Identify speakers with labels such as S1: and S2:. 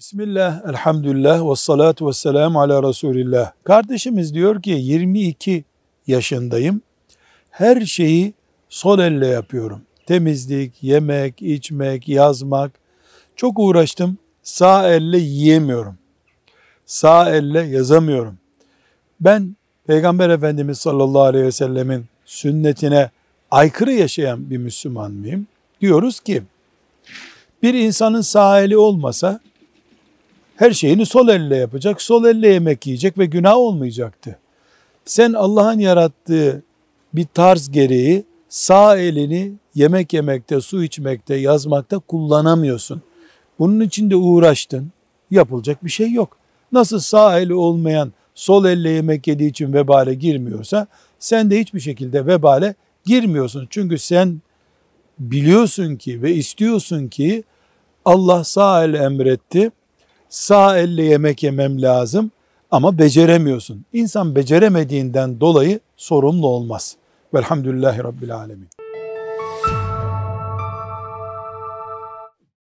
S1: Bismillah, elhamdülillah ve salatu ve selamu ala Resulillah. Kardeşimiz diyor ki 22 yaşındayım. Her şeyi sol elle yapıyorum. Temizlik, yemek, içmek, yazmak. Çok uğraştım. Sağ elle yiyemiyorum. Sağ elle yazamıyorum. Ben Peygamber Efendimiz sallallahu aleyhi ve sellemin sünnetine aykırı yaşayan bir Müslüman mıyım? Diyoruz ki bir insanın sağ eli olmasa her şeyini sol elle yapacak, sol elle yemek yiyecek ve günah olmayacaktı. Sen Allah'ın yarattığı bir tarz gereği sağ elini yemek yemekte, su içmekte, yazmakta kullanamıyorsun. Bunun için de uğraştın. Yapılacak bir şey yok. Nasıl sağ eli olmayan sol elle yemek yediği için vebale girmiyorsa sen de hiçbir şekilde vebale girmiyorsun. Çünkü sen biliyorsun ki ve istiyorsun ki Allah sağ el emretti sağ elle yemek yemem lazım ama beceremiyorsun. İnsan beceremediğinden dolayı sorumlu olmaz. Velhamdülillahi Rabbil Alemin.